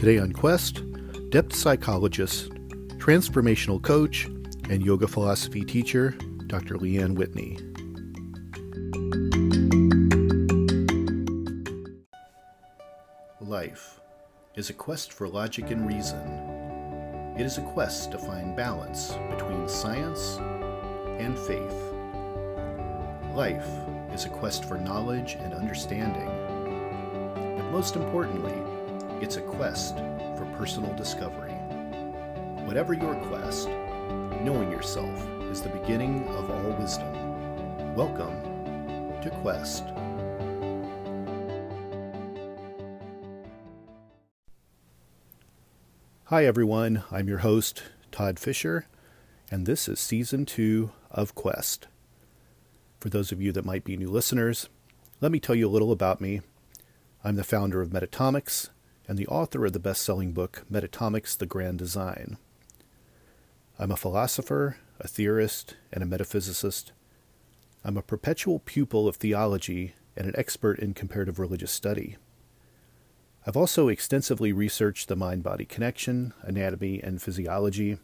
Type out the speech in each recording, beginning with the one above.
Today on Quest, depth psychologist, transformational coach, and yoga philosophy teacher, Dr. Leanne Whitney. Life is a quest for logic and reason. It is a quest to find balance between science and faith. Life is a quest for knowledge and understanding. But most importantly, it's a quest for personal discovery. Whatever your quest, knowing yourself is the beginning of all wisdom. Welcome to Quest. Hi, everyone. I'm your host, Todd Fischer, and this is season two of Quest. For those of you that might be new listeners, let me tell you a little about me. I'm the founder of Metatomics and the author of the best selling book, Metatomics The Grand Design. I'm a philosopher, a theorist, and a metaphysicist. I'm a perpetual pupil of theology and an expert in comparative religious study. I've also extensively researched the mind body connection, anatomy, and physiology.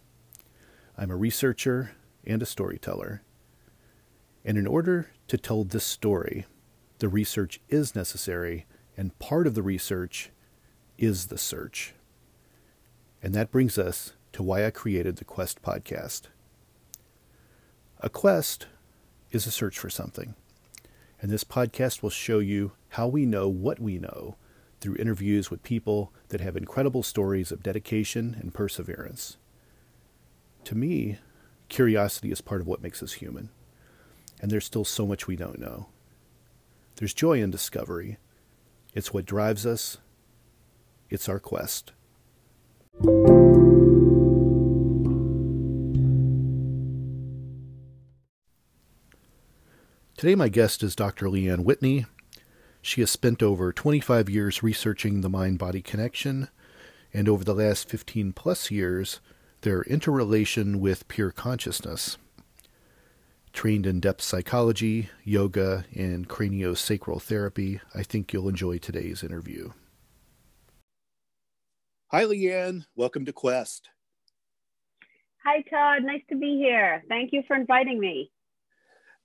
I'm a researcher and a storyteller. And in order to tell this story, the research is necessary, and part of the research is the search. And that brings us to why I created the Quest podcast. A quest is a search for something, and this podcast will show you how we know what we know through interviews with people that have incredible stories of dedication and perseverance. To me, curiosity is part of what makes us human and there's still so much we don't know. There's joy in discovery. It's what drives us, it's our quest. Today, my guest is Dr. Leanne Whitney. She has spent over 25 years researching the mind body connection, and over the last 15 plus years, their interrelation with pure consciousness trained in depth psychology, yoga, and craniosacral therapy. I think you'll enjoy today's interview. Hi, Leanne. Welcome to Quest. Hi, Todd. Nice to be here. Thank you for inviting me.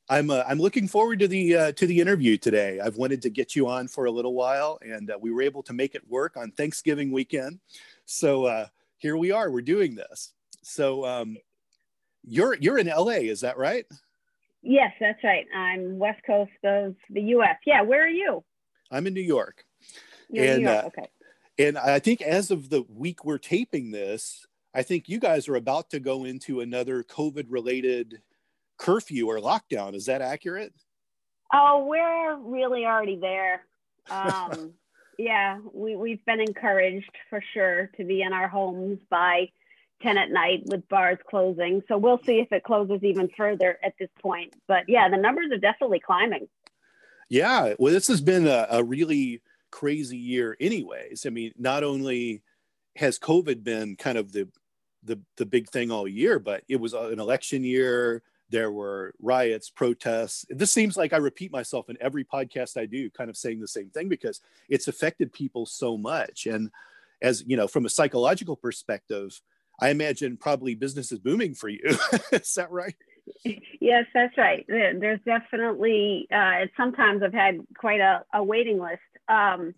I'm uh, I'm looking forward to the uh, to the interview today. I've wanted to get you on for a little while, and uh, we were able to make it work on Thanksgiving weekend. So uh, here we are. We're doing this. So um, you're you're in LA, is that right? Yes, that's right. I'm west coast of the U.S. Yeah, where are you? I'm in New York. You're and, New York. Uh, okay. And I think as of the week we're taping this, I think you guys are about to go into another COVID-related curfew or lockdown. Is that accurate? Oh, we're really already there. Um, yeah, we, we've been encouraged for sure to be in our homes by 10 at night with bars closing. So we'll see if it closes even further at this point. But yeah, the numbers are definitely climbing. Yeah. Well, this has been a, a really crazy year, anyways. I mean, not only has COVID been kind of the, the, the big thing all year, but it was uh, an election year. There were riots, protests. This seems like I repeat myself in every podcast I do, kind of saying the same thing because it's affected people so much. And as you know, from a psychological perspective, I imagine probably business is booming for you. is that right? Yes, that's right. There's definitely, uh, sometimes I've had quite a, a waiting list. Um,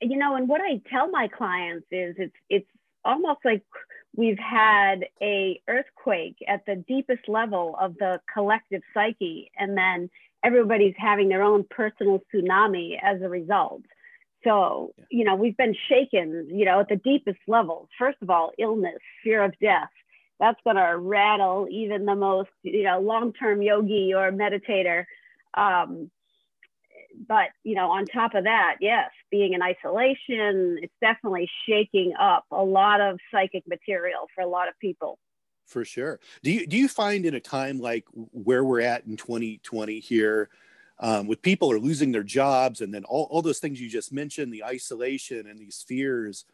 you know, and what I tell my clients is it's, it's almost like we've had a earthquake at the deepest level of the collective psyche and then everybody's having their own personal tsunami as a result so, you know, we've been shaken, you know, at the deepest levels. First of all, illness, fear of death. That's going to rattle even the most, you know, long term yogi or meditator. Um, but, you know, on top of that, yes, being in isolation, it's definitely shaking up a lot of psychic material for a lot of people. For sure. Do you, do you find in a time like where we're at in 2020 here, um, with people are losing their jobs and then all, all those things you just mentioned the isolation and these fears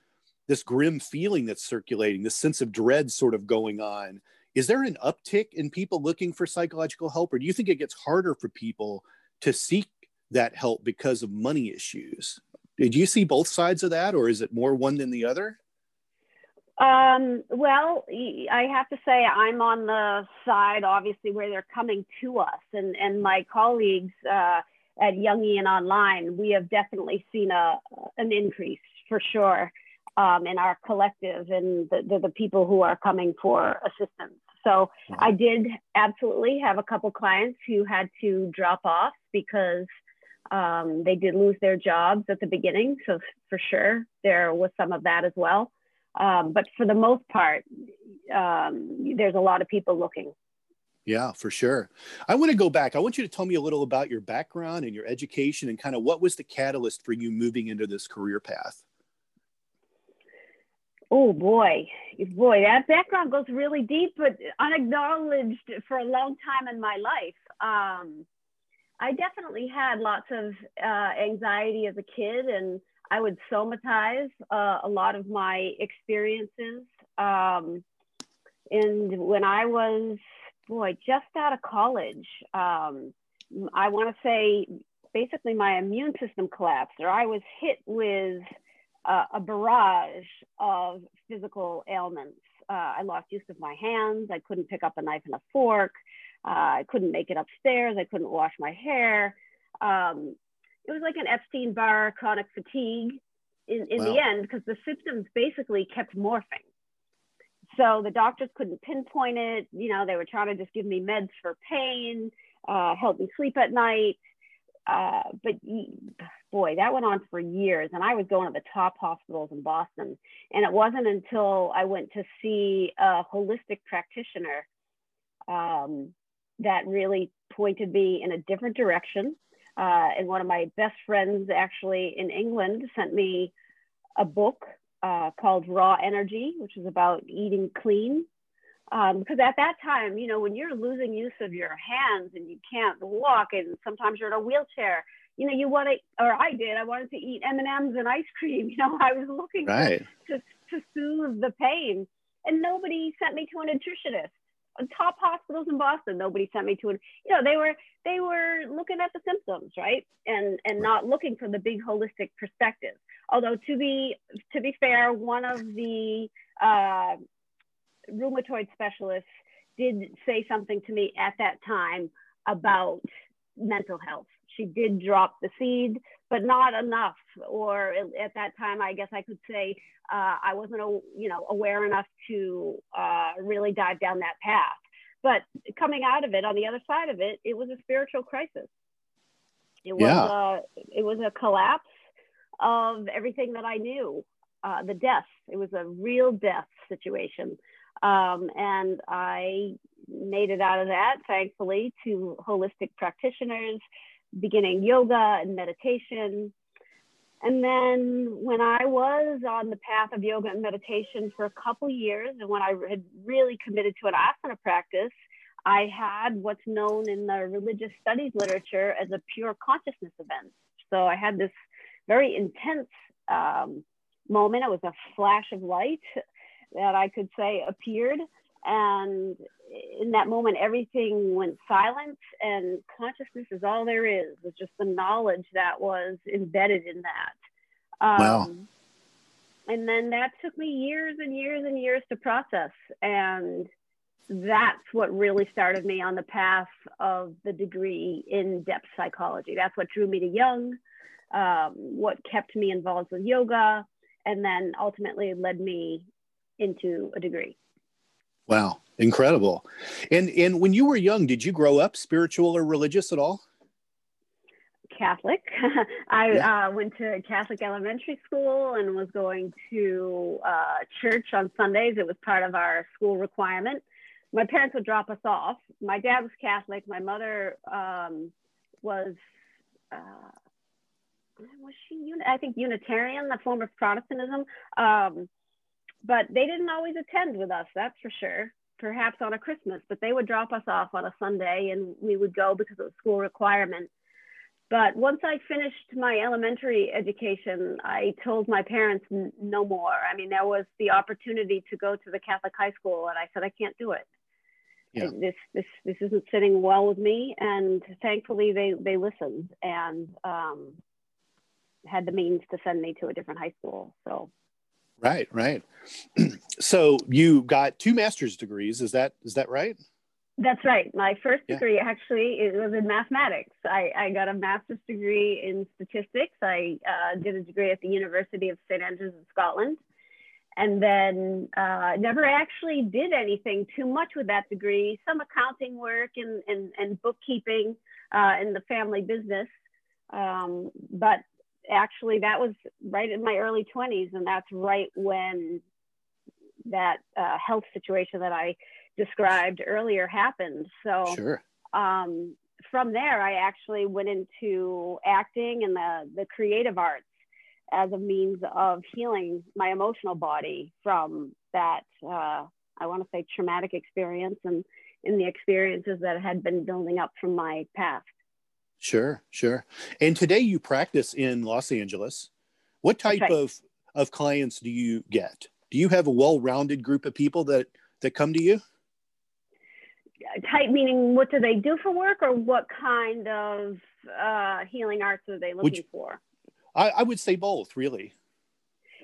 this grim feeling that's circulating this sense of dread sort of going on is there an uptick in people looking for psychological help or do you think it gets harder for people to seek that help because of money issues Did you see both sides of that, or is it more one than the other? Um, well, I have to say I'm on the side, obviously, where they're coming to us, and and my colleagues uh, at Jungian Online, we have definitely seen a an increase for sure um, in our collective and the, the, the people who are coming for assistance. So I did absolutely have a couple clients who had to drop off because um, they did lose their jobs at the beginning. So for sure, there was some of that as well. Um, but for the most part, um, there's a lot of people looking. Yeah, for sure. I want to go back. I want you to tell me a little about your background and your education and kind of what was the catalyst for you moving into this career path? Oh boy, boy, that background goes really deep, but unacknowledged for a long time in my life. Um, I definitely had lots of uh, anxiety as a kid, and I would somatize uh, a lot of my experiences. Um, and when I was, boy, just out of college, um, I want to say basically my immune system collapsed, or I was hit with uh, a barrage of physical ailments. Uh, I lost use of my hands. I couldn't pick up a knife and a fork. Uh, I couldn't make it upstairs. I couldn't wash my hair. Um, it was like an Epstein Barr chronic fatigue in, in wow. the end because the symptoms basically kept morphing. So the doctors couldn't pinpoint it. You know, they were trying to just give me meds for pain, uh, help me sleep at night. Uh, but boy, that went on for years. And I was going to the top hospitals in Boston. And it wasn't until I went to see a holistic practitioner um, that really pointed me in a different direction. Uh, and one of my best friends, actually in England, sent me a book uh, called Raw Energy, which is about eating clean. Um, because at that time, you know, when you're losing use of your hands and you can't walk, and sometimes you're in a wheelchair, you know, you want to, or I did, I wanted to eat M and M's and ice cream. You know, I was looking right. to, to to soothe the pain, and nobody sent me to a nutritionist top hospitals in Boston. Nobody sent me to it. You know, they were they were looking at the symptoms, right, and and not looking from the big holistic perspective. Although to be to be fair, one of the uh, rheumatoid specialists did say something to me at that time about mental health. She did drop the seed, but not enough. Or at that time, I guess I could say uh, I wasn't, you know, aware enough to uh, really dive down that path. But coming out of it, on the other side of it, it was a spiritual crisis. It was yeah. a, it was a collapse of everything that I knew. Uh, the death. It was a real death situation, um, and I made it out of that, thankfully, to holistic practitioners, beginning yoga and meditation, and then when I was on the path of yoga and meditation for a couple years, and when I had really committed to an asana practice, I had what's known in the religious studies literature as a pure consciousness event. So I had this very intense um, moment. It was a flash of light that I could say appeared. And in that moment, everything went silent, and consciousness is all there is. It's just the knowledge that was embedded in that. Um, wow. And then that took me years and years and years to process. And that's what really started me on the path of the degree in depth psychology. That's what drew me to Jung, um, what kept me involved with yoga, and then ultimately led me into a degree. Wow, incredible. And and when you were young, did you grow up spiritual or religious at all? Catholic. I yeah. uh, went to Catholic elementary school and was going to uh, church on Sundays. It was part of our school requirement. My parents would drop us off. My dad was Catholic. My mother um, was, uh, was she, I think, Unitarian, the form of Protestantism. Um, but they didn't always attend with us, that's for sure. Perhaps on a Christmas, but they would drop us off on a Sunday and we would go because it was school requirement. But once I finished my elementary education, I told my parents no more. I mean, there was the opportunity to go to the Catholic high school, and I said, I can't do it. Yeah. This this this isn't sitting well with me, and thankfully they they listened, and um, had the means to send me to a different high school. So. Right, right. so you got two master's degrees. Is that is that right? That's right. My first degree yeah. actually it was in mathematics. I, I got a master's degree in statistics. I uh, did a degree at the University of St Andrews in Scotland, and then uh, never actually did anything too much with that degree. Some accounting work and and, and bookkeeping uh, in the family business, um, but actually that was right in my early 20s, and that's right when that uh, health situation that I described earlier happened. So sure. um, from there, I actually went into acting and the, the creative arts as a means of healing my emotional body from that, uh, I want to say, traumatic experience and in the experiences that had been building up from my past. Sure, sure. And today you practice in Los Angeles. What type right. of, of clients do you get? Do you have a well-rounded group of people that that come to you? type meaning what do they do for work or what kind of uh, healing arts are they looking you, for? I, I, would say both, really.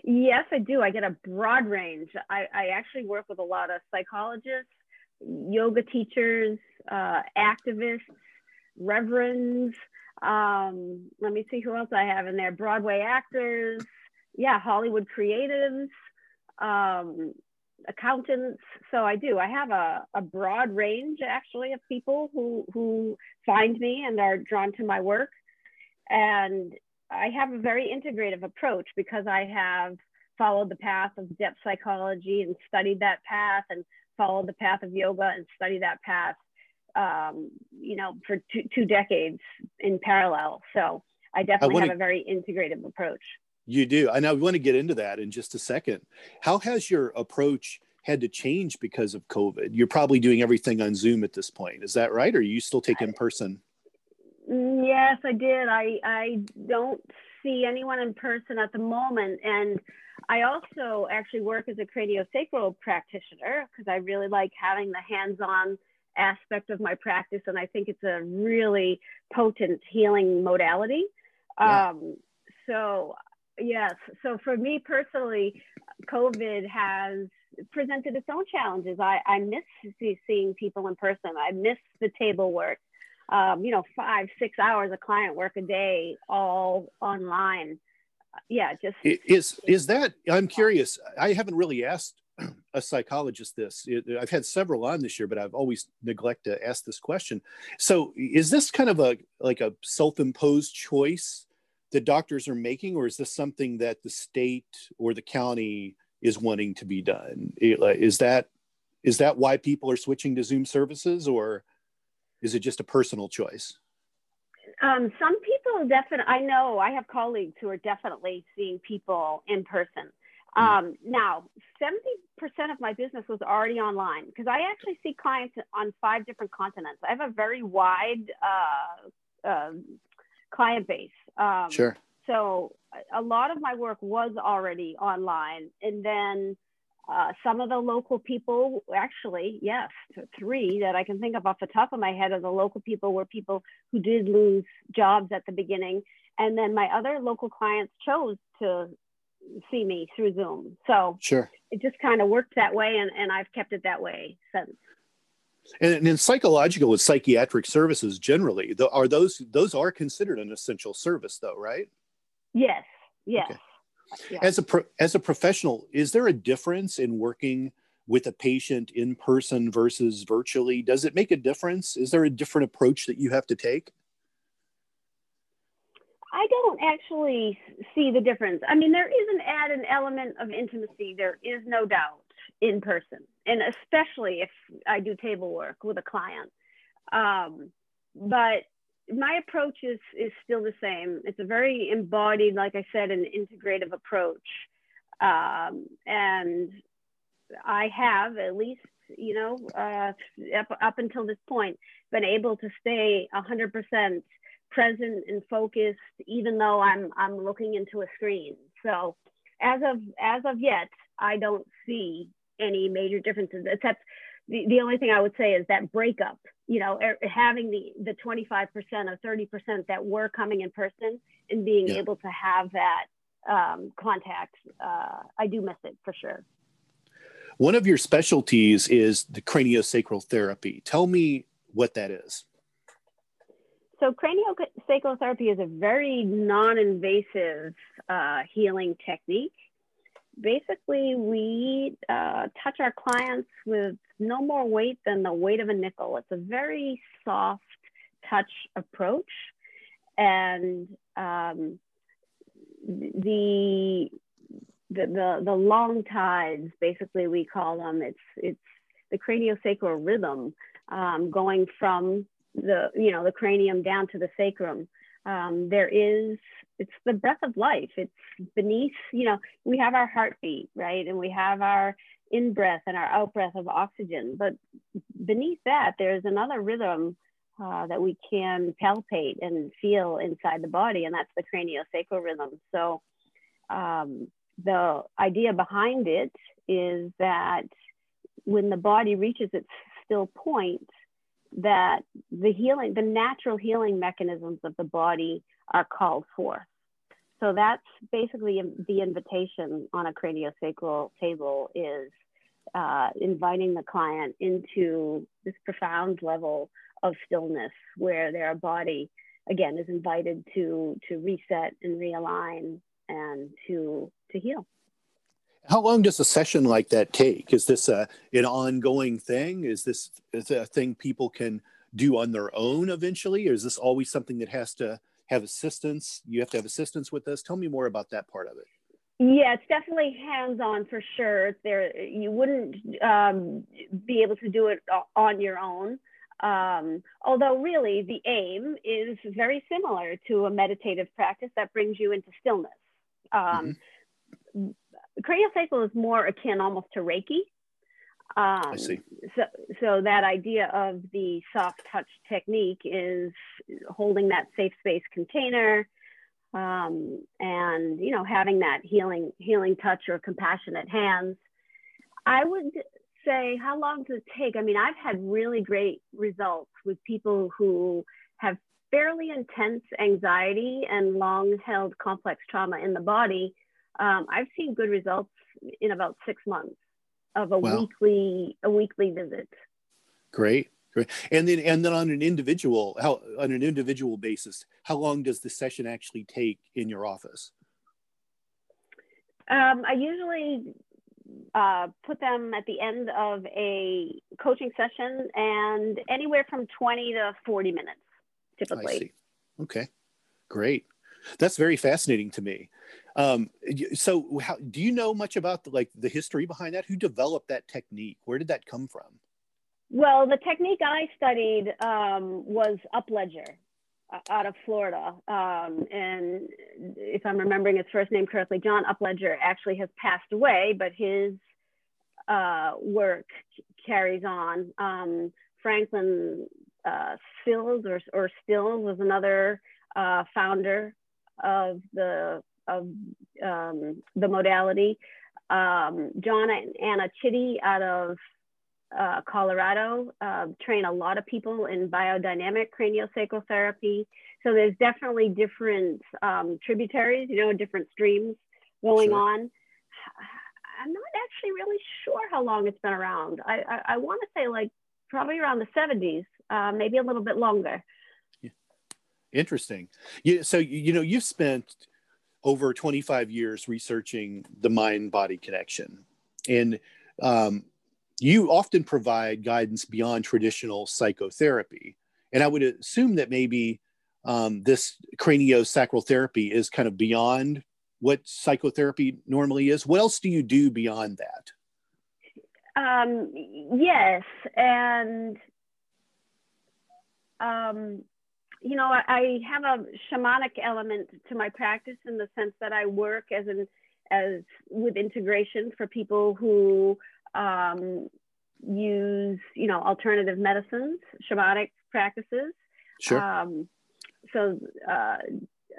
Yes, I do. I get a broad range. I, I actually work with a lot of psychologists, yoga teachers, uh, activists, reverends. Um, let me see who else I have in there. Broadway actors. Yeah, Hollywood creatives. Um, accountants. So I do. I have a, a broad range actually of people who who find me and are drawn to my work. And I have a very integrative approach because I have followed the path of depth psychology and studied that path and followed the path of yoga and studied that path um, you know for two, two decades in parallel so i definitely I wanna, have a very integrative approach you do. And I want to get into that in just a second. How has your approach had to change because of COVID? You're probably doing everything on Zoom at this point. Is that right? Or you still take in person? Yes, I did. I, I don't see anyone in person at the moment. And I also actually work as a craniosacral practitioner because I really like having the hands on aspect of my practice. And I think it's a really potent healing modality. Yeah. Um, so Yes. So for me personally, COVID has presented its own challenges. I, I miss seeing people in person. I miss the table work. Um, you know, five, six hours of client work a day, all online. Yeah, just is is that? I'm curious. I haven't really asked a psychologist this. I've had several on this year, but I've always neglect to ask this question. So, is this kind of a like a self-imposed choice that doctors are making, or is this something that the state or the county is wanting to be done? Is that is that why people are switching to Zoom services, or is it just a personal choice? Um, some people definitely. I know I have colleagues who are definitely seeing people in person. Hmm. Um, now, 70% of my business was already online because I actually see clients on five different continents. I have a very wide uh, uh, client base. Um, sure. So a lot of my work was already online, and then uh, some of the local people, actually, yes, three that I can think of off the top of my head of the local people were people who did lose jobs at the beginning, and then my other local clients chose to see me through Zoom. So sure, it just kind of worked that way, and, and I've kept it that way since. And, in psychological and psychiatric services generally, the, are those those are considered an essential service, though, right? Yes. Yes. Okay. Yeah. As a pro, as a professional, is there a difference in working with a patient in person versus virtually? Does it make a difference? Is there a different approach that you have to take? I don't actually see the difference. I mean, there is an added element of intimacy. There is no doubt in person, and especially if I do table work with a client. Um, but my approach is is still the same. It's a very embodied, like I said, an integrative approach, um, and I have at least you know uh, up up until this point been able to stay hundred percent present and focused, even though I'm I'm looking into a screen. So as of as of yet, I don't see any major differences, except the, the only thing I would say is that breakup, you know, er, having the, the 25% or 30% that were coming in person and being yeah. able to have that um, contact, uh, I do miss it for sure. One of your specialties is the craniosacral therapy. Tell me what that is. So, craniosacral therapy is a very non invasive uh, healing technique basically we uh, touch our clients with no more weight than the weight of a nickel. It's a very soft touch approach. And um, the, the, the, the long tides, basically we call them, it's, it's the craniosacral rhythm um, going from the, you know, the cranium down to the sacrum. Um, there is it's the breath of life. It's beneath, you know, we have our heartbeat, right? And we have our in breath and our out breath of oxygen. But beneath that, there's another rhythm uh, that we can palpate and feel inside the body, and that's the craniosacral rhythm. So um, the idea behind it is that when the body reaches its still point, that the healing, the natural healing mechanisms of the body are called forth. So that's basically the invitation on a craniosacral table is uh, inviting the client into this profound level of stillness where their body again is invited to to reset and realign and to to heal. How long does a session like that take? Is this a, an ongoing thing? Is this is a thing people can do on their own eventually? Or is this always something that has to have assistance? You have to have assistance with this. Tell me more about that part of it. Yeah, it's definitely hands-on for sure. There, you wouldn't um, be able to do it on your own. Um, although really the aim is very similar to a meditative practice that brings you into stillness. Um, mm-hmm. Craniosacral is more akin almost to Reiki. Um, I see. So, so that idea of the soft touch technique is holding that safe space container, um, and you know having that healing healing touch or compassionate hands. I would say, how long does it take? I mean, I've had really great results with people who have fairly intense anxiety and long held complex trauma in the body. Um, I've seen good results in about six months of a wow. weekly a weekly visit. Great. Great. And then and then on an individual how on an individual basis, how long does the session actually take in your office? Um, I usually uh, put them at the end of a coaching session and anywhere from 20 to 40 minutes typically. Okay, great. That's very fascinating to me. Um, so, how, do you know much about the, like the history behind that? Who developed that technique? Where did that come from? Well, the technique I studied um, was Upledger uh, out of Florida. Um, and if I'm remembering his first name correctly, John Upledger actually has passed away, but his uh, work carries on. Um, Franklyn uh, or, or Sills was another uh, founder of the of um, the modality. Um, John and Anna Chitty out of uh, Colorado uh, train a lot of people in biodynamic craniosacral therapy. So there's definitely different um, tributaries, you know, different streams going sure. on. I'm not actually really sure how long it's been around. I, I, I want to say like probably around the 70s, uh, maybe a little bit longer. Yeah. Interesting. Yeah. So, you know, you've spent over 25 years researching the mind body connection. And um, you often provide guidance beyond traditional psychotherapy. And I would assume that maybe um, this craniosacral therapy is kind of beyond what psychotherapy normally is. What else do you do beyond that? Um, yes. And um, you know, I have a shamanic element to my practice in the sense that I work as an as with integration for people who um, use, you know, alternative medicines, shamanic practices. Sure. Um, so uh,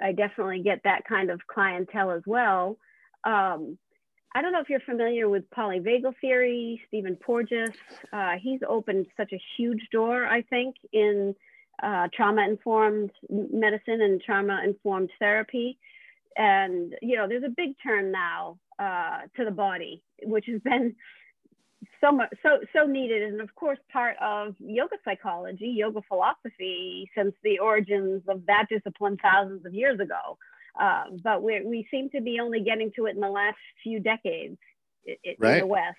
I definitely get that kind of clientele as well. Um, I don't know if you're familiar with polyvagal theory, Stephen Porges. Uh, he's opened such a huge door, I think, in uh, trauma informed medicine and trauma informed therapy. And, you know, there's a big turn now uh, to the body, which has been so much, so, so needed. And of course, part of yoga psychology, yoga philosophy, since the origins of that discipline thousands of years ago. Uh, but we we seem to be only getting to it in the last few decades in, right. in the West.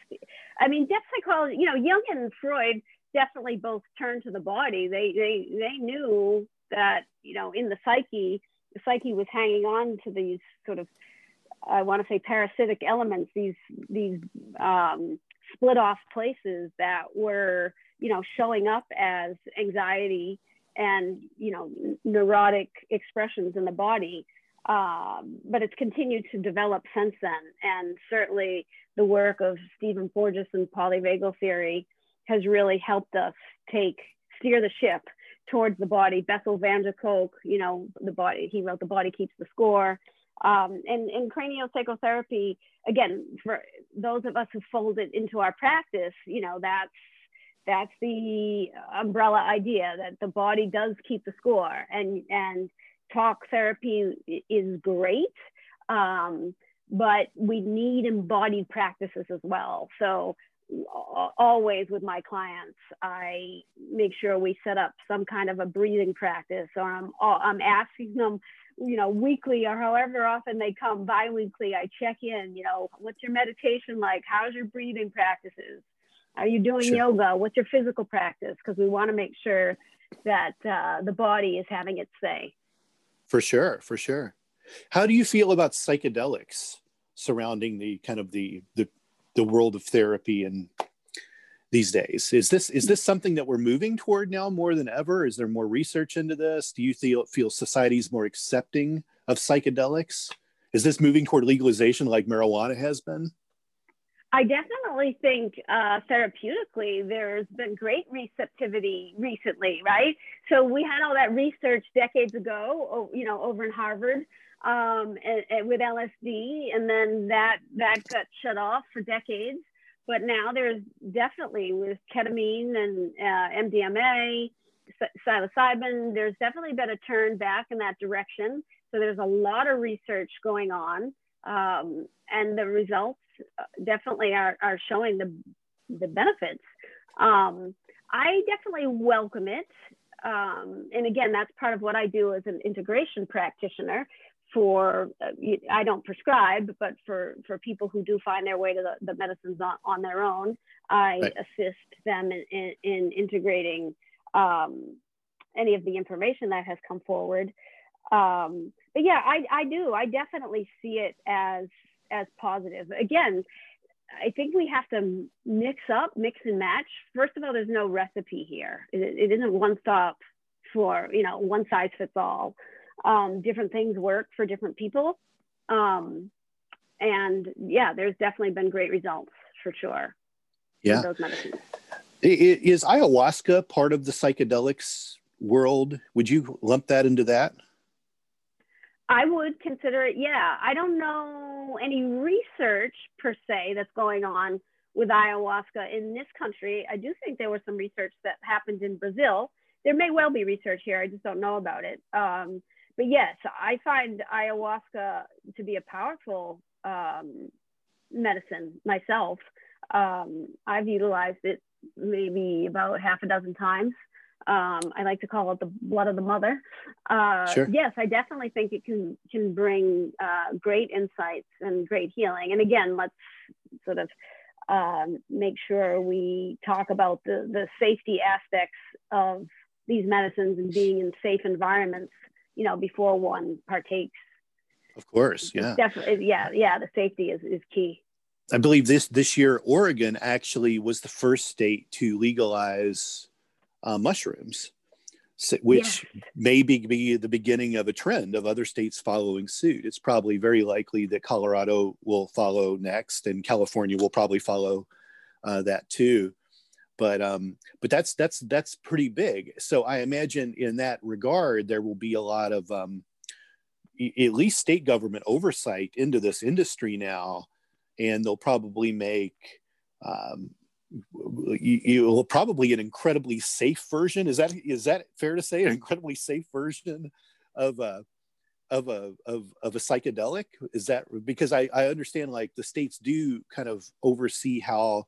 I mean, depth psychology, you know, Jung and Freud definitely both turned to the body. They, they, they knew that, you know, in the psyche, the psyche was hanging on to these sort of, I want to say parasitic elements, these, these um, split off places that were, you know, showing up as anxiety and, you know, neurotic expressions in the body. Um, but it's continued to develop since then. And certainly the work of Stephen Porges and polyvagal theory has really helped us take, steer the ship towards the body. Bessel van der Kolk, you know, the body, he wrote The Body Keeps the Score. Um, and in craniopsychotherapy, again, for those of us who fold it into our practice, you know, that's that's the umbrella idea that the body does keep the score and and talk therapy is great, um, but we need embodied practices as well. So always with my clients, I make sure we set up some kind of a breathing practice, or I'm I'm asking them, you know, weekly or however often they come biweekly. I check in, you know, what's your meditation like? How's your breathing practices? Are you doing sure. yoga? What's your physical practice? Because we want to make sure that uh, the body is having its say. For sure, for sure. How do you feel about psychedelics surrounding the kind of the the, the world of therapy and these days? Is this is this something that we're moving toward now more than ever? Is there more research into this? Do you feel feel society's more accepting of psychedelics? Is this moving toward legalization like marijuana has been? I definitely think uh, therapeutically there's been great receptivity recently, right? So we had all that research decades ago, you know, over in Harvard um, and, and with LSD, and then that that got shut off for decades. But now there's definitely with ketamine and uh, MDMA, psilocybin, there's definitely been a turn back in that direction. So there's a lot of research going on, um, and the results definitely are, are showing the, the benefits. Um, I definitely welcome it. Um, and again, that's part of what I do as an integration practitioner for, uh, I don't prescribe, but for, for people who do find their way to the, the medicines on, on their own, I right. assist them in, in, in integrating um, any of the information that has come forward. Um, but yeah, I, I do. I definitely see it as as positive. Again, I think we have to mix up, mix and match. First of all, there's no recipe here. it, it isn't one stop for, you know, one size fits all. Um, different things work for different people. Um, and yeah, there's definitely been great results for sure. Yeah. Those medicines. Is ayahuasca part of the psychedelics world? Would you lump that into that? I would consider it, yeah. I don't know any research per se that's going on with ayahuasca in this country. I do think there was some research that happened in Brazil. There may well be research here, I just don't know about it. Um, but yes, I find ayahuasca to be a powerful um, medicine myself. Um, I've utilized it maybe about half a dozen times. Um, I like to call it the blood of the mother. Uh, sure. Yes, I definitely think it can can bring uh, great insights and great healing. And again, let's sort of um, make sure we talk about the the safety aspects of these medicines and being in safe environments. You know, before one partakes. Of course, yeah. Definitely, yeah, yeah. The safety is is key. I believe this this year, Oregon actually was the first state to legalize uh, mushrooms, which yeah. may be, be the beginning of a trend of other states following suit. It's probably very likely that Colorado will follow next, and California will probably follow uh, that too. But um, but that's that's that's pretty big. So I imagine in that regard, there will be a lot of um, at least state government oversight into this industry now and they'll probably make um, you, you will probably an incredibly safe version. Is that is that fair to say? An incredibly safe version of a of a of, of a psychedelic is that because I, I understand like the states do kind of oversee how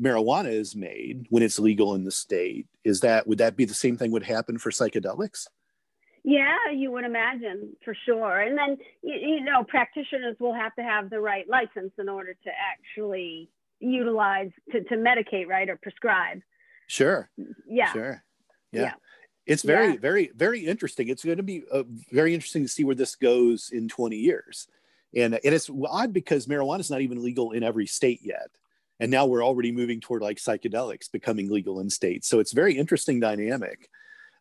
marijuana is made when it's legal in the state is that would that be the same thing would happen for psychedelics? Yeah you would imagine for sure. And then you, you know practitioners will have to have the right license in order to actually utilize to, to medicate right or prescribe. Sure. Yeah. Sure. Yeah. yeah. It's very yeah. very very interesting. It's going to be uh, very interesting to see where this goes in 20 years. And, and it's odd because marijuana is not even legal in every state yet and now we're already moving toward like psychedelics becoming legal in states. So it's very interesting dynamic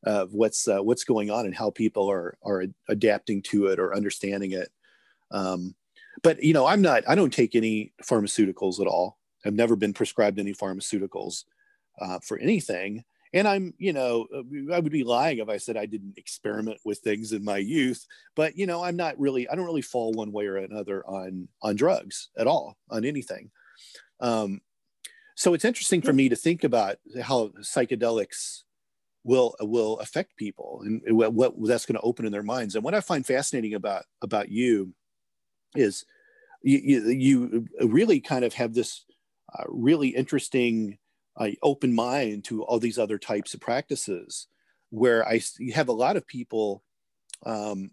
of what's uh, what's going on and how people are are adapting to it or understanding it. Um, but you know i'm not i don't take any pharmaceuticals at all. I've never been prescribed any pharmaceuticals uh, for anything. And i'm you know uh, i would be lying if i said i didn't experiment with things in my youth. But you know i'm not really i don't really fall one way or another on on drugs at all on anything um, so it's interesting for me to think about how psychedelics will will affect people and what, what that's going to open in their minds. And what i find fascinating about about you is you, you, you really kind of have this uh, really interesting uh, open mind to all these other types of practices where I have a lot of people um,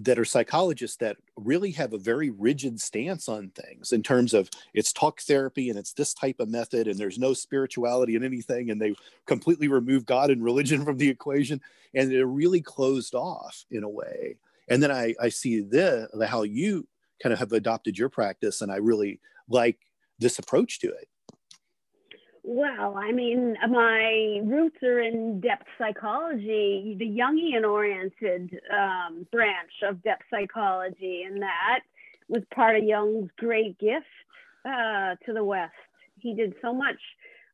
that are psychologists that really have a very rigid stance on things in terms of it's talk therapy and it's this type of method and there's no spirituality in anything and they completely remove God and religion from the equation and they're really closed off in a way. And then I, I see the the how you kind of have adopted your practice and I really like this approach to it. Well, I mean, my roots are in depth psychology, the Jungian oriented um, branch of depth psychology, and that was part of Jung's great gift uh, to the West. He did so much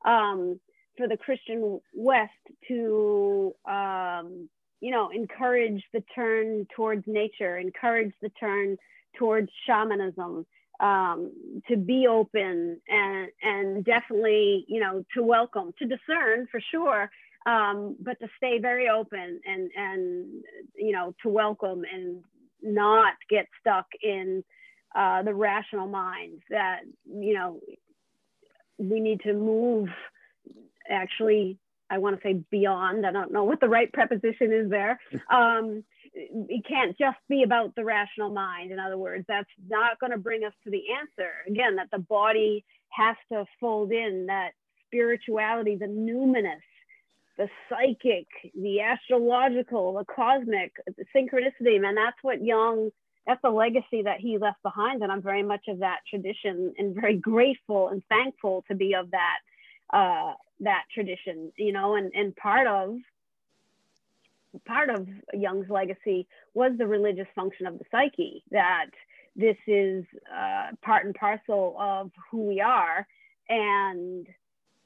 um, for the Christian West to, um, you know, encourage the turn towards nature, encourage the turn towards shamanism um, to be open and and definitely you know to welcome to discern for sure um, but to stay very open and and you know to welcome and not get stuck in uh, the rational mind that you know we need to move actually i want to say beyond i don't know what the right preposition is there um, it can't just be about the rational mind. In other words, that's not going to bring us to the answer. Again, that the body has to fold in that spirituality, the numinous, the psychic, the astrological, the cosmic, the synchronicity. Man, that's what Jung, that's the legacy that he left behind. And I'm very much of that tradition and very grateful and thankful to be of that, uh, that tradition, you know, and, and part of part of Jung's legacy was the religious function of the psyche, that this is uh, part and parcel of who we are. And,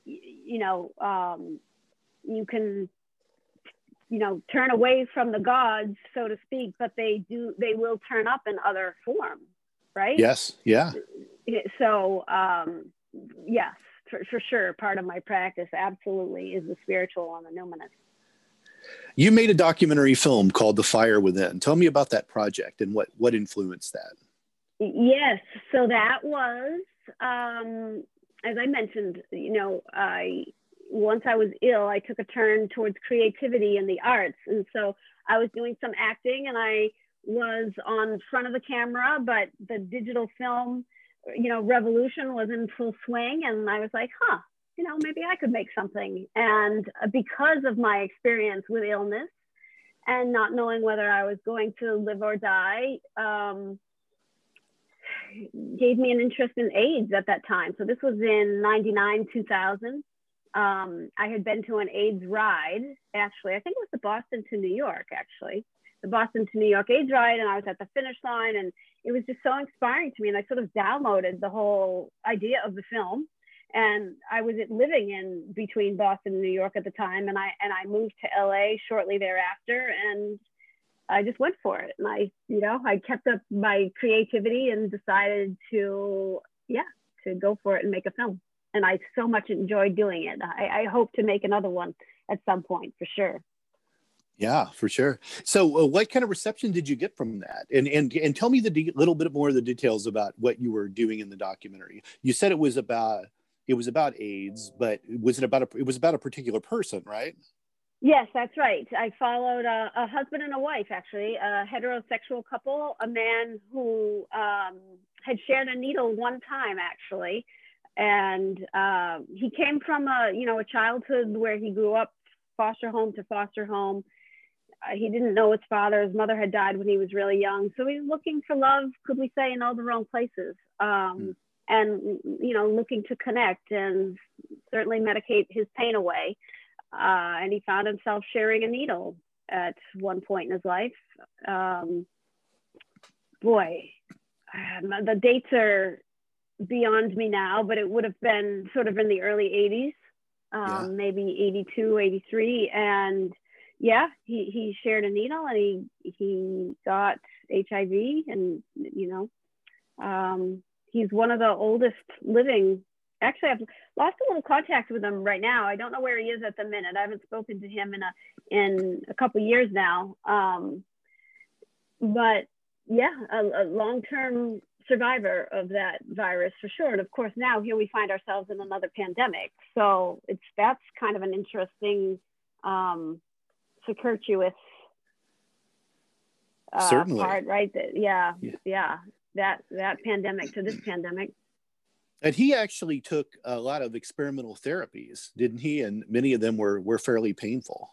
you know, um, you can, you know, turn away from the gods, so to speak, but they do, they will turn up in other forms, right? Yes. Yeah. So, um, yes, for, for sure. Part of my practice absolutely is the spiritual and the numinous. You made a documentary film called The Fire Within. Tell me about that project and what, what influenced that. Yes, so that was, um, as I mentioned, you know, I once I was ill, I took a turn towards creativity and the arts, and so I was doing some acting, and I was on front of the camera, but the digital film, you know, revolution was in full swing, and I was like, huh, you know, maybe I could make something. And uh, because of my experience with illness and not knowing whether I was going to live or die, um, gave me an interest in AIDS at that time. So this was in 99, 2000. Um, I had been to an AIDS ride, actually. I think it was the Boston to New York, actually. The Boston to New York AIDS ride, and I was at the finish line, and it was just so inspiring to me. And I sort of downloaded the whole idea of the film and I was living in between Boston and New York at the time, and I and I moved to LA shortly thereafter, and I just went for it. And I, you know, I kept up my creativity and decided to, yeah, to go for it and make a film. And I so much enjoyed doing it. I, I hope to make another one at some point for sure. Yeah, for sure. So, uh, what kind of reception did you get from that? And and and tell me the de- little bit more of the details about what you were doing in the documentary. You said it was about it was about AIDS, but was it about a it was about a particular person, right? Yes, that's right. I followed a, a husband and a wife, actually, a heterosexual couple, a man who um, had shared a needle one time, actually, and uh, he came from a you know a childhood where he grew up foster home to foster home uh, he didn't know his father. His mother had died when he was really young. So he's looking for love, could we say, in all the wrong places. Um, mm. And, you know, looking to connect and certainly medicate his pain away. Uh, and he found himself sharing a needle at one point in his life. Um, boy, um, the dates are beyond me now, but it would have been sort of in the early 80s, um, yeah. maybe 82, 83. And yeah, he, he shared a needle and he, he got HIV and, you know, um, he's one of the oldest living. Actually, I've lost a little contact with him right now. I don't know where he is at the minute. I haven't spoken to him in a, in a couple years now. Um, but yeah, a, a long-term survivor of that virus for sure. And of course, now here we find ourselves in another pandemic. So it's, that's kind of an interesting, um, circuitous uh, Certainly. part, right? That, yeah, yeah, yeah, that that pandemic to this pandemic. And he actually took a lot of experimental therapies, didn't he? And many of them were were fairly painful.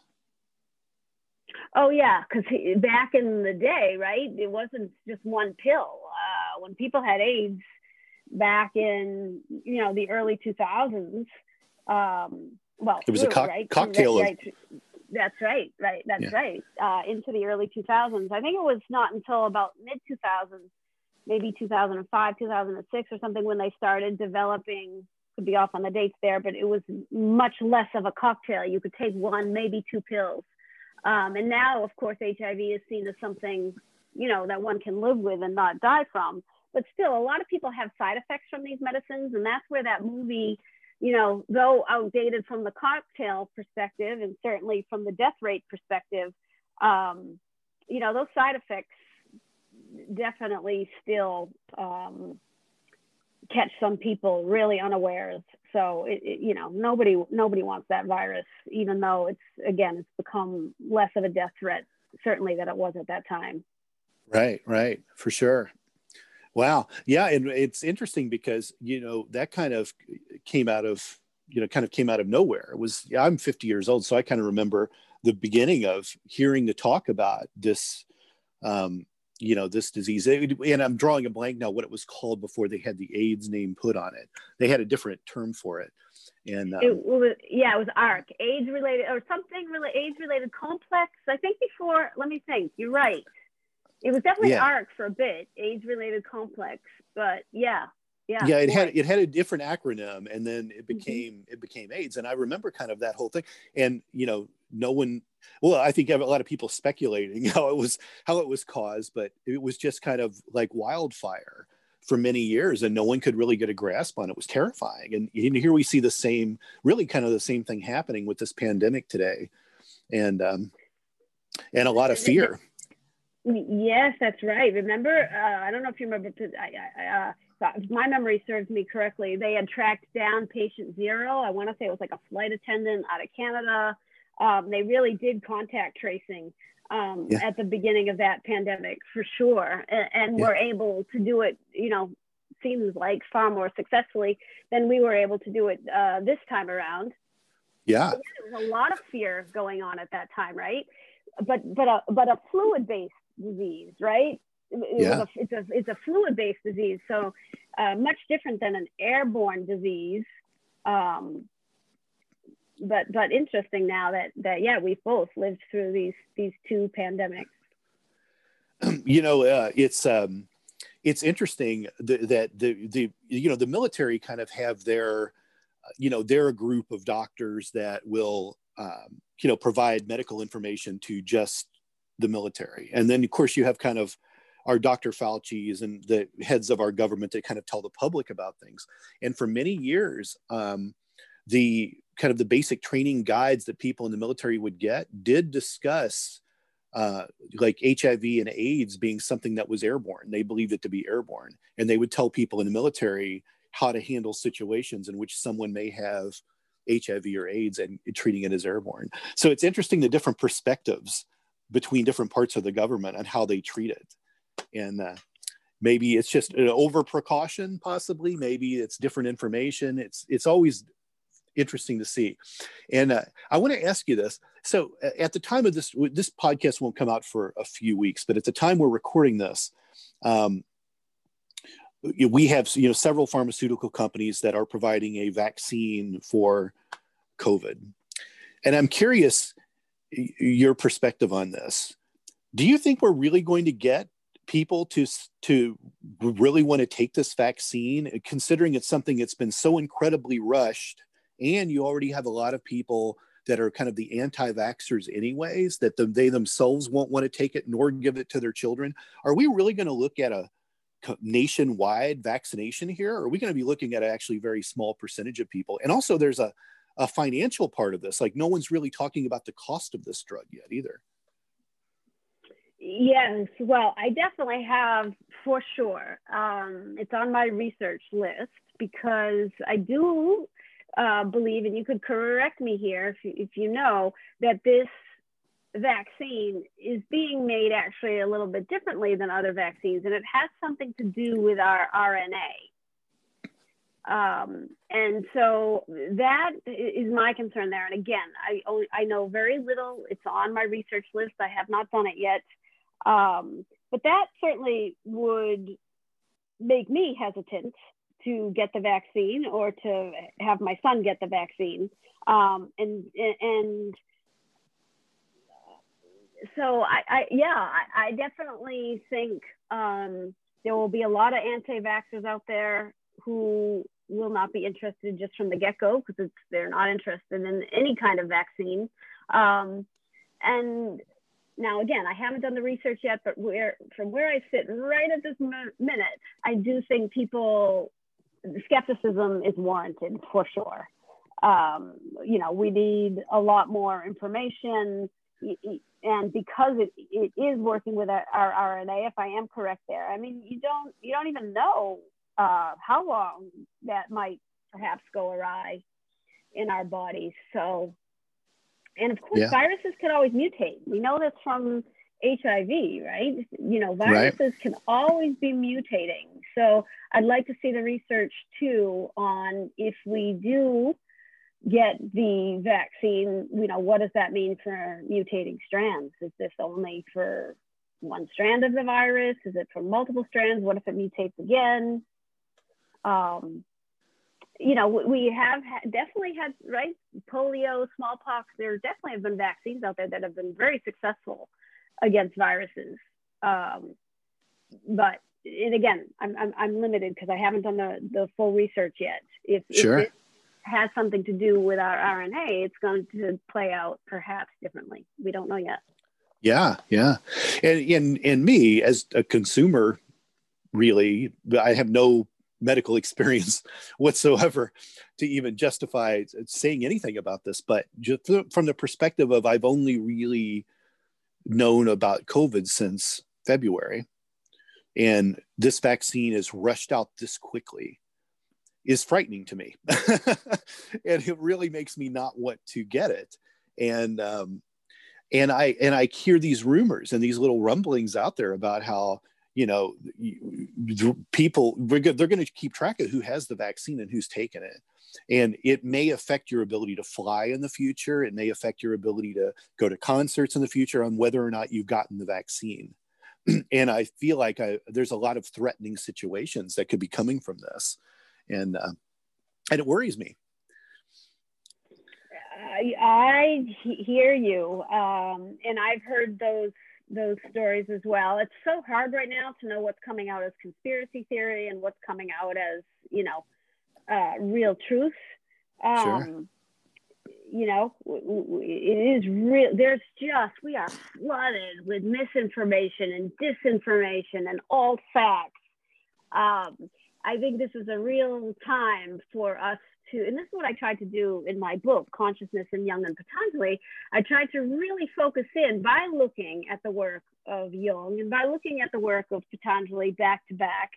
Oh yeah, because back in the day, right, it wasn't just one pill. Uh, when people had AIDS back in you know the early two thousands, um, well, it was a co- right? cocktail right, of right. That's right, right. That's yeah. right. Uh, into the early 2000s. I think it was not until about mid 2000s, maybe 2005, 2006 or something, when they started developing. Could be off on the dates there, but it was much less of a cocktail. You could take one, maybe two pills. Um, and now, of course, HIV is seen as something, you know, that one can live with and not die from. But still, a lot of people have side effects from these medicines, and that's where that movie you know, though outdated from the cocktail perspective and certainly from the death rate perspective, um, you know, those side effects definitely still um, catch some people really unawares. So it, it, you know, nobody nobody wants that virus, even though it's again it's become less of a death threat certainly than it was at that time. Right, right, for sure. Wow. Yeah. And it's interesting because, you know, that kind of came out of, you know, kind of came out of nowhere. It was, I'm 50 years old. So I kind of remember the beginning of hearing the talk about this, um, you know, this disease. And I'm drawing a blank now what it was called before they had the AIDS name put on it. They had a different term for it. And um, it was, yeah, it was ARC, AIDS related or something really AIDS related complex. I think before, let me think, you're right. It was definitely yeah. ARC for a bit, AIDS related complex, but yeah. Yeah, yeah, it had it had a different acronym, and then it mm-hmm. became mm-hmm. it became AIDS. And I remember kind of that whole thing. And you know, no one. Well, I think have a lot of people speculating how it was how it was caused, but it was just kind of like wildfire for many years, and no one could really get a grasp on it. it was terrifying. And, here we see the same, really kind of the same thing happening with this pandemic today, and um, and a lot of fear. Yes, that's right. Remember, uh, I don't know if you remember, I, I, uh, if my memory serves me correctly, they had tracked down patient zero. I want to say it was like a flight attendant out of Canada. Um, they really did contact tracing um, yeah. at the beginning of that pandemic for sure, and, and yeah. were able to do it. You know, seems like far more successfully than we were able to do it uh, this time around. Yeah, there was a lot of fear going on at that time, right? But but a but a fluid based disease, right? It yeah. A, it's a it's a fluid based disease, so uh, much different than an airborne disease. Um, but but interesting now that that yeah we've both lived through these these two pandemics. You know, uh, it's um, it's interesting that the the you know the military kind of have their you know they're a group of doctors that will um, you know provide medical information to just the military. And then, of course, you have kind of our Dr. Fauci's and the heads of our government that kind of tell the public about things. And for many years, um, the kind of the basic training guides that people in the military would get did discuss uh, like HIV and AIDS being something that was airborne. They believed it to be airborne. And they would tell people in the military how to handle situations in which someone may have HIV or AIDS and treating it as airborne. So it's interesting the different perspectives between different parts of the government and how they treat it. And uh, maybe it's just an over precaution, possibly. Maybe it's different information. It's it's always interesting to see. And uh, I want to ask you this. So at the time of this, this podcast won't come out for a few weeks, but at the time we're recording this, um, we have you know several pharmaceutical companies that are providing a vaccine for COVID, and I'm curious your perspective on this. Do you think we're really going to get people to to really want to take this vaccine, considering it's something that's been so incredibly rushed, and you already have a lot of people that are kind of the anti-vaxxers anyways that the, they themselves won't want to take it nor give it to their children. Are we really going to look at a nationwide vaccination here? Are we going to be looking at actually very small percentage of people? And also there's a, a financial part of this like no one's really talking about the cost of this drug yet either. Yes well i definitely have for sure. Um, it's on my research list because i do uh, believe, and you could correct me here if you, if you know, that this vaccine is being made actually a little bit differently than other vaccines, and it has something to do with our RNA. Um, and so that is my concern there. And again, I I know very little. It's on my research list. I have not done it yet, um, but that certainly would make me hesitant to get the vaccine or to have my son get the vaccine. Um, and and so I, I yeah, I, I, definitely think um, there will be a lot of anti-vaxxers out there who will not be interested just from the get-go because they're not interested in any kind of vaccine. Um, and now again, I haven't done the research yet, but where from where I sit right at this minute, I do think people skepticism is warranted for sure. Um, you know, we need a lot more information. And because it, it is working with our, our RNA, if I am correct there, I mean, you don't you don't even know uh, how long that might perhaps go awry in our bodies. So, and of course, yeah. viruses can always mutate. We know this from HIV, right? You know, viruses right. can always be mutating. So I'd like to see the research too on if we do get the vaccine, you know, what does that mean for mutating strands? Is this only for one strand of the virus? Is it for multiple strands? What if it mutates again? Um, you know, we have definitely had, right, polio, smallpox, there definitely have been vaccines out there that have been very successful against viruses. Um, but and again, I'm, I'm, I'm limited because I haven't done the, the full research yet. If, sure. if it has something to do with our RNA, it's going to play out perhaps differently. We don't know yet. Yeah, yeah. And, and, and me as a consumer, really, I have no medical experience whatsoever to even justify saying anything about this. But just from the perspective of I've only really known about COVID since February, and this vaccine is rushed out this quickly is frightening to me. and it really makes me not want to get it. And um, and I and I hear these rumors and these little rumblings out there about how you know people they're going to keep track of who has the vaccine and who's taken it and it may affect your ability to fly in the future it may affect your ability to go to concerts in the future on whether or not you've gotten the vaccine and i feel like I, there's a lot of threatening situations that could be coming from this and uh, and it worries me I, I hear you um, and i've heard those those stories as well it's so hard right now to know what's coming out as conspiracy theory and what's coming out as you know uh, real truth. Um, sure. You know, it is real. There's just, we are flooded with misinformation and disinformation and all facts. Um, I think this is a real time for us to, and this is what I tried to do in my book, Consciousness in Jung and Patanjali. I tried to really focus in by looking at the work of Jung and by looking at the work of Patanjali back to back.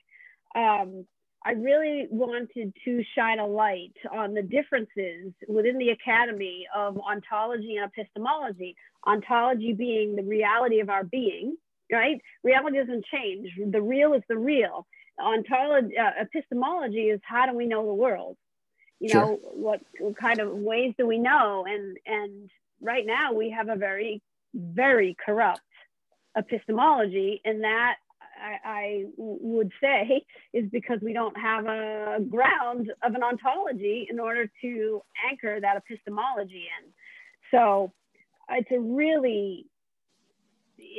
Um, I really wanted to shine a light on the differences within the academy of ontology and epistemology. Ontology being the reality of our being, right? Reality doesn't change. The real is the real. Ontology, uh, epistemology is how do we know the world? You sure. know, what, what kind of ways do we know? And and right now we have a very, very corrupt epistemology, and that I, I would say is because we don't have a ground of an ontology in order to anchor that epistemology in. So it's a really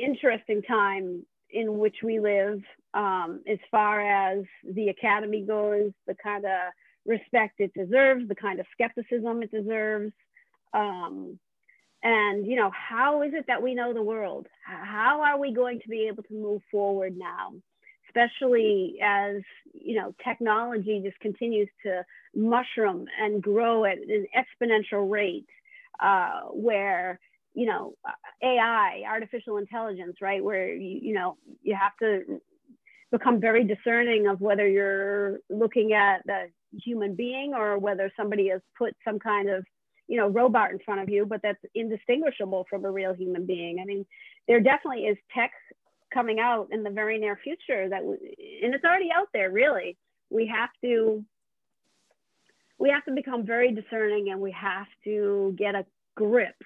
interesting time in which we live um, as far as the academy goes, the kind of respect it deserves, the kind of skepticism it deserves. Um, and you know how is it that we know the world? How are we going to be able to move forward now? Especially as you know technology just continues to mushroom and grow at an exponential rate uh, where you know ai artificial intelligence right where you, you know you have to become very discerning of whether you're looking at the human being or whether somebody has put some kind of you know robot in front of you but that's indistinguishable from a real human being. I mean there definitely is tech coming out in the very near future that and it's already out there really. We have to we have to become very discerning and we have to get a grip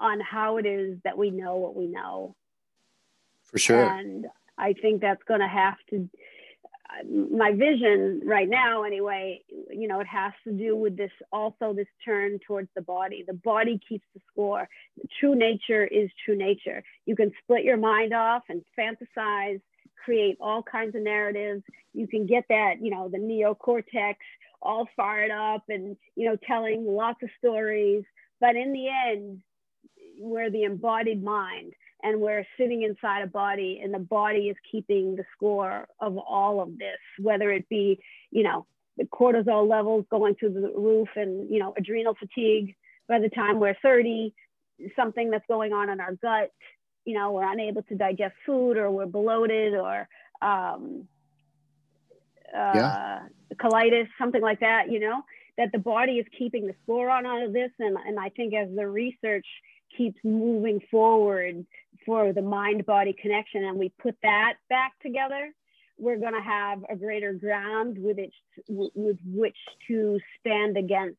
on how it is that we know what we know. For sure. And i think that's going to have to my vision right now anyway you know it has to do with this also this turn towards the body. The body keeps the score. True nature is true nature. You can split your mind off and fantasize create all kinds of narratives. You can get that you know the neocortex all fired up and you know telling lots of stories. But in the end we're the embodied mind and we're sitting inside a body and the body is keeping the score of all of this whether it be you know the cortisol levels going through the roof and you know adrenal fatigue by the time we're 30 something that's going on in our gut you know we're unable to digest food or we're bloated or um, uh, yeah. colitis something like that you know that the body is keeping the score on all of this and, and i think as the research keeps moving forward for the mind body connection and we put that back together we're going to have a greater ground with it with which to stand against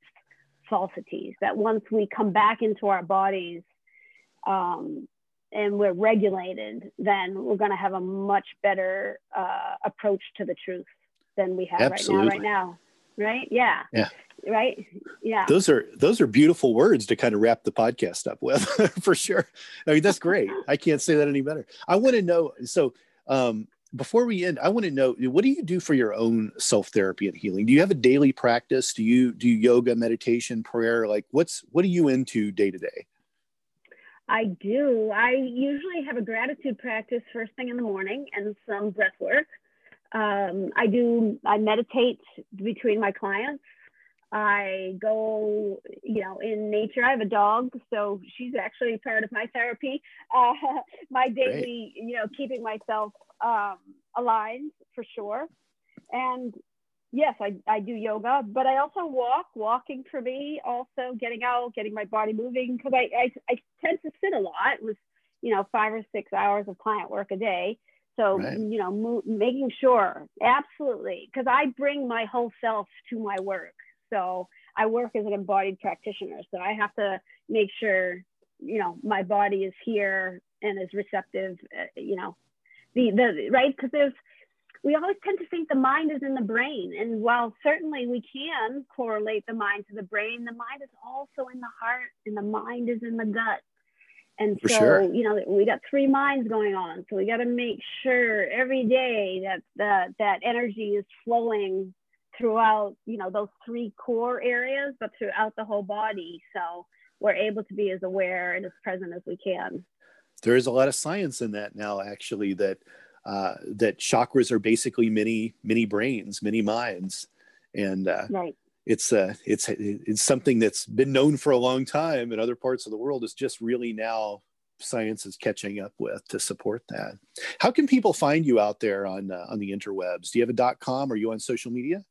falsities that once we come back into our bodies um, and we're regulated then we're going to have a much better uh, approach to the truth than we have Absolutely. right now right now right? Yeah. Yeah. Right? Yeah. Those are those are beautiful words to kind of wrap the podcast up with for sure. I mean that's great. I can't say that any better. I want to know so um before we end i want to know what do you do for your own self therapy and healing? Do you have a daily practice? Do you do yoga meditation prayer? Like what's what are you into day to day? I do. I usually have a gratitude practice first thing in the morning and some breath work. Um, I do, I meditate between my clients I go, you know, in nature. I have a dog, so she's actually part of my therapy. Uh, my daily, Great. you know, keeping myself um, aligned for sure. And yes, I, I do yoga, but I also walk. Walking for me, also getting out, getting my body moving, because I, I, I tend to sit a lot with, you know, five or six hours of client work a day. So, right. you know, mo- making sure, absolutely, because I bring my whole self to my work. So I work as an embodied practitioner. So I have to make sure, you know, my body is here and is receptive, uh, you know, the, the, right? Because there's, we always tend to think the mind is in the brain. And while certainly we can correlate the mind to the brain, the mind is also in the heart and the mind is in the gut. And For so, sure. you know, we got three minds going on. So we got to make sure every day that the, that energy is flowing throughout, you know, those three core areas, but throughout the whole body. So we're able to be as aware and as present as we can. There is a lot of science in that now, actually, that uh, that chakras are basically mini mini brains, mini minds, and uh, right. It's uh, it's it's something that's been known for a long time in other parts of the world. It's just really now science is catching up with to support that. How can people find you out there on uh, on the interwebs? Do you have a dot com? Are you on social media?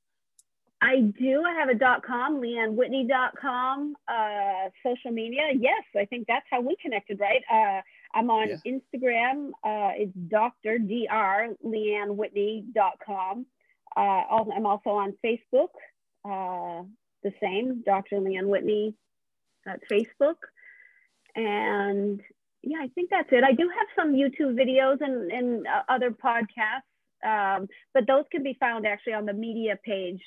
I do. I have a dot com, leannewhitney.com, uh, social media. Yes, I think that's how we connected, right? Uh, I'm on yeah. Instagram. Uh, it's Dr. Dr. LeanneWhitney.com. Uh, I'm also on Facebook, uh, the same, Dr. Leanne Whitney at Facebook. And yeah, I think that's it. I do have some YouTube videos and, and uh, other podcasts, um, but those can be found actually on the media page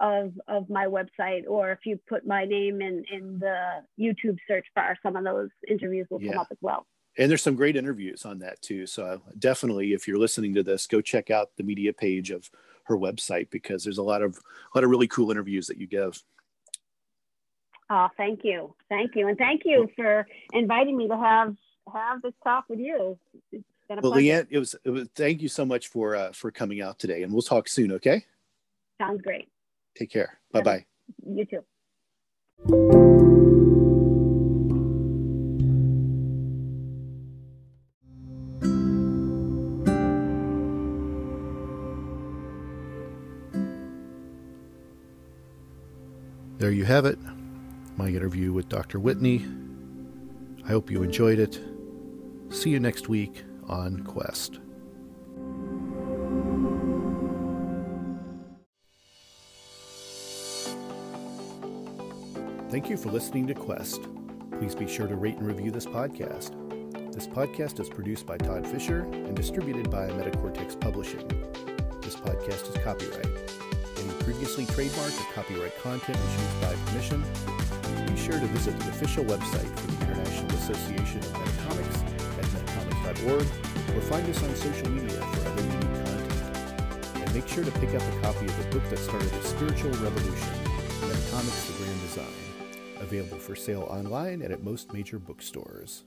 of of my website or if you put my name in in the youtube search bar some of those interviews will yeah. come up as well and there's some great interviews on that too so definitely if you're listening to this go check out the media page of her website because there's a lot of a lot of really cool interviews that you give. Oh thank you. Thank you. And thank you for inviting me to have have this talk with you. It's well leanne it was, it was thank you so much for uh, for coming out today and we'll talk soon okay? Sounds great. Take care. Bye bye. You too. Have it, my interview with Dr. Whitney. I hope you enjoyed it. See you next week on Quest. Thank you for listening to Quest. Please be sure to rate and review this podcast. This podcast is produced by Todd Fischer and distributed by Metacortex Publishing. This podcast is copyright. Any previously trademarked or copyright content is used by permission. Be sure to visit the official website for the International Association of Metatomics at metatomics.org or find us on social media for other unique content. And make sure to pick up a copy of the book that started a spiritual revolution, Metatomics The Grand Design available for sale online and at most major bookstores.